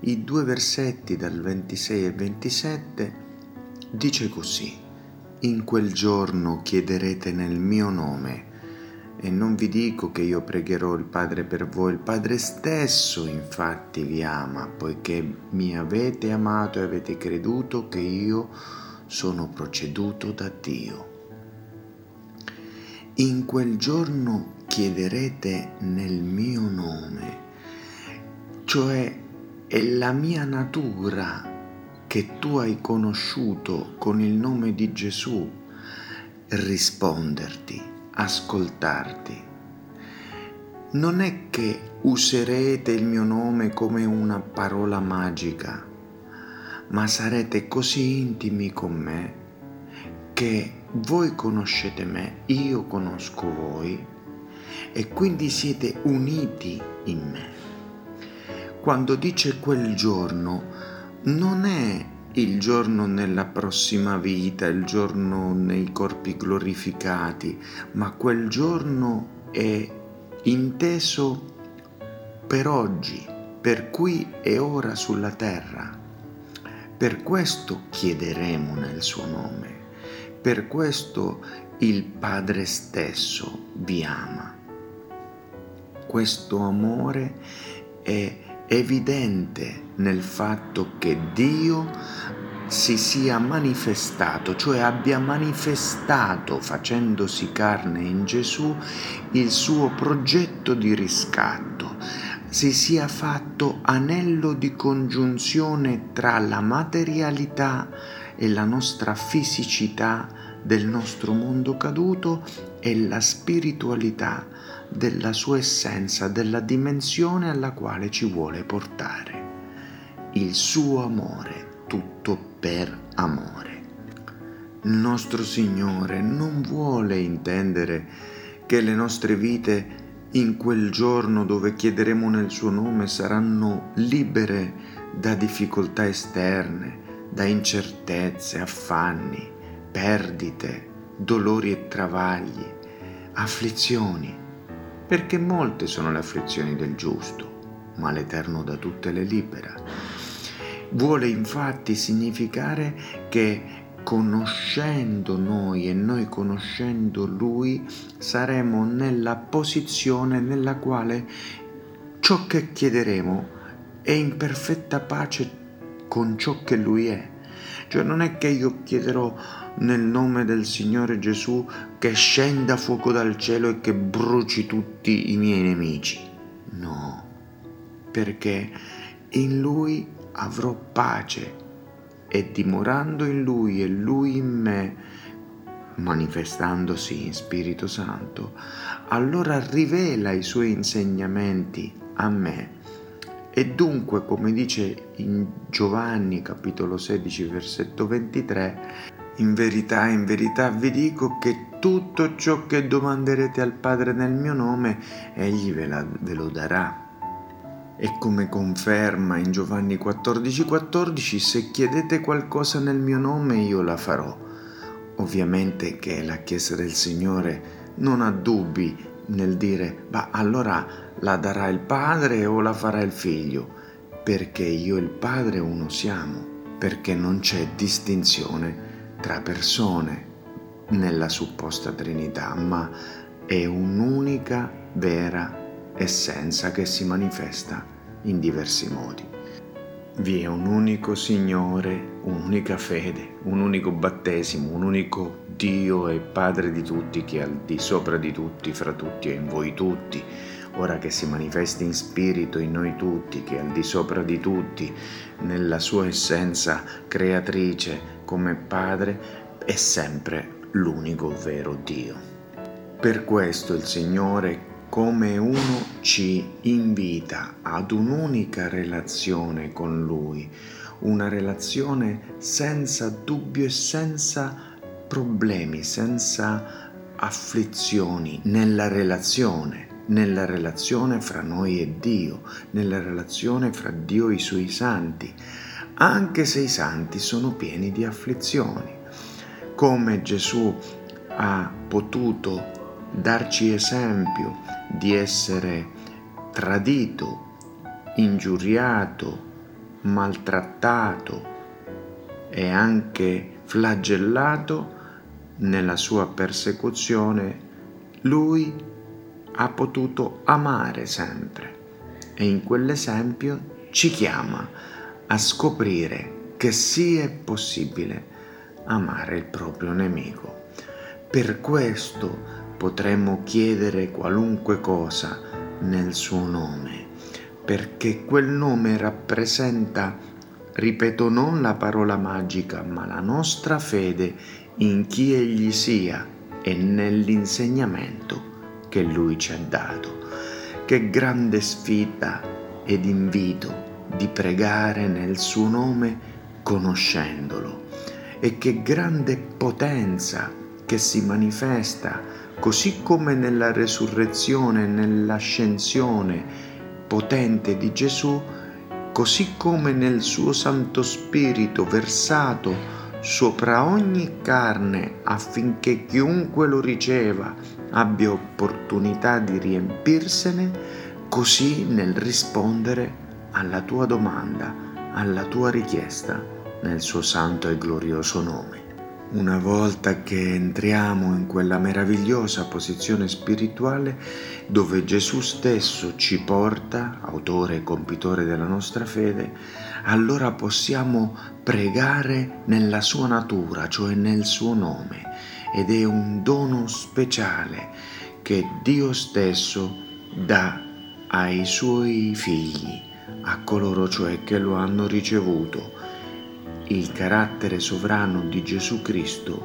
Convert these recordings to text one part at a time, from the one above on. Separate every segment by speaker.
Speaker 1: i due versetti dal 26 e 27 dice così, in quel giorno chiederete nel mio nome e non vi dico che io pregherò il Padre per voi, il Padre stesso infatti vi ama, poiché mi avete amato e avete creduto che io sono proceduto da Dio. In quel giorno chiederete nel mio nome, cioè è la mia natura che tu hai conosciuto con il nome di Gesù risponderti, ascoltarti. Non è che userete il mio nome come una parola magica, ma sarete così intimi con me che voi conoscete me, io conosco voi e quindi siete uniti in me quando dice quel giorno, non è il giorno nella prossima vita, il giorno nei corpi glorificati, ma quel giorno è inteso per oggi, per qui e ora sulla terra. Per questo chiederemo nel suo nome, per questo il Padre stesso vi ama. Questo amore è evidente nel fatto che Dio si sia manifestato, cioè abbia manifestato facendosi carne in Gesù il suo progetto di riscatto, si sia fatto anello di congiunzione tra la materialità e la nostra fisicità del nostro mondo caduto e la spiritualità della sua essenza, della dimensione alla quale ci vuole portare. Il suo amore, tutto per amore. Il nostro Signore non vuole intendere che le nostre vite in quel giorno dove chiederemo nel suo nome saranno libere da difficoltà esterne, da incertezze, affanni, perdite, dolori e travagli, afflizioni perché molte sono le afflizioni del giusto, ma l'Eterno da tutte le libera. Vuole infatti significare che conoscendo noi e noi conoscendo Lui saremo nella posizione nella quale ciò che chiederemo è in perfetta pace con ciò che Lui è. Cioè non è che io chiederò nel nome del Signore Gesù che scenda fuoco dal cielo e che bruci tutti i miei nemici. No, perché in Lui avrò pace e dimorando in Lui e Lui in me, manifestandosi in Spirito Santo, allora rivela i suoi insegnamenti a me. E dunque, come dice in Giovanni capitolo 16 versetto 23, in verità, in verità vi dico che tutto ciò che domanderete al Padre nel mio nome, Egli ve, la, ve lo darà. E come conferma in Giovanni 14,14, 14, se chiedete qualcosa nel mio nome io la farò. Ovviamente che la Chiesa del Signore non ha dubbi nel dire, ma allora la darà il Padre o la farà il Figlio? Perché io e il Padre uno siamo, perché non c'è distinzione tra persone nella supposta Trinità, ma è un'unica vera essenza che si manifesta in diversi modi. Vi è un unico Signore, un'unica fede, un unico battesimo, un unico Dio e Padre di tutti che è al di sopra di tutti, fra tutti e in voi tutti, ora che si manifesta in spirito in noi tutti, che è al di sopra di tutti, nella sua essenza creatrice, come Padre, è sempre l'unico vero Dio. Per questo il Signore, come uno, ci invita ad un'unica relazione con Lui, una relazione senza dubbio e senza problemi, senza afflizioni nella relazione nella relazione fra noi e Dio, nella relazione fra Dio e i suoi santi, anche se i santi sono pieni di afflizioni. Come Gesù ha potuto darci esempio di essere tradito, ingiuriato, maltrattato e anche flagellato nella sua persecuzione, lui ha potuto amare sempre e in quell'esempio ci chiama a scoprire che sì possibile amare il proprio nemico. Per questo potremmo chiedere qualunque cosa nel suo nome, perché quel nome rappresenta, ripeto, non la parola magica, ma la nostra fede in chi egli sia e nell'insegnamento che lui ci ha dato. Che grande sfida ed invito di pregare nel suo nome conoscendolo e che grande potenza che si manifesta così come nella resurrezione, nell'ascensione potente di Gesù, così come nel suo Santo Spirito versato sopra ogni carne affinché chiunque lo riceva abbia opportunità di riempirsene, così nel rispondere alla tua domanda, alla tua richiesta nel suo santo e glorioso nome. Una volta che entriamo in quella meravigliosa posizione spirituale dove Gesù stesso ci porta, autore e compitore della nostra fede, allora possiamo pregare nella sua natura, cioè nel suo nome, ed è un dono speciale che Dio stesso dà ai suoi figli, a coloro cioè che lo hanno ricevuto il carattere sovrano di Gesù Cristo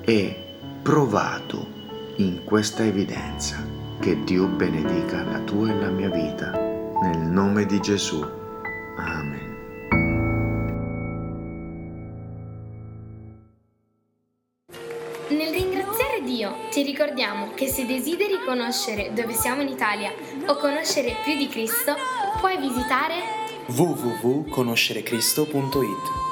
Speaker 1: è provato in questa evidenza. Che Dio benedica la tua e la mia vita. Nel nome di Gesù. Amen.
Speaker 2: Nel ringraziare Dio ti ricordiamo che se desideri conoscere dove siamo in Italia o conoscere più di Cristo, puoi visitare
Speaker 3: www.conoscerecristo.it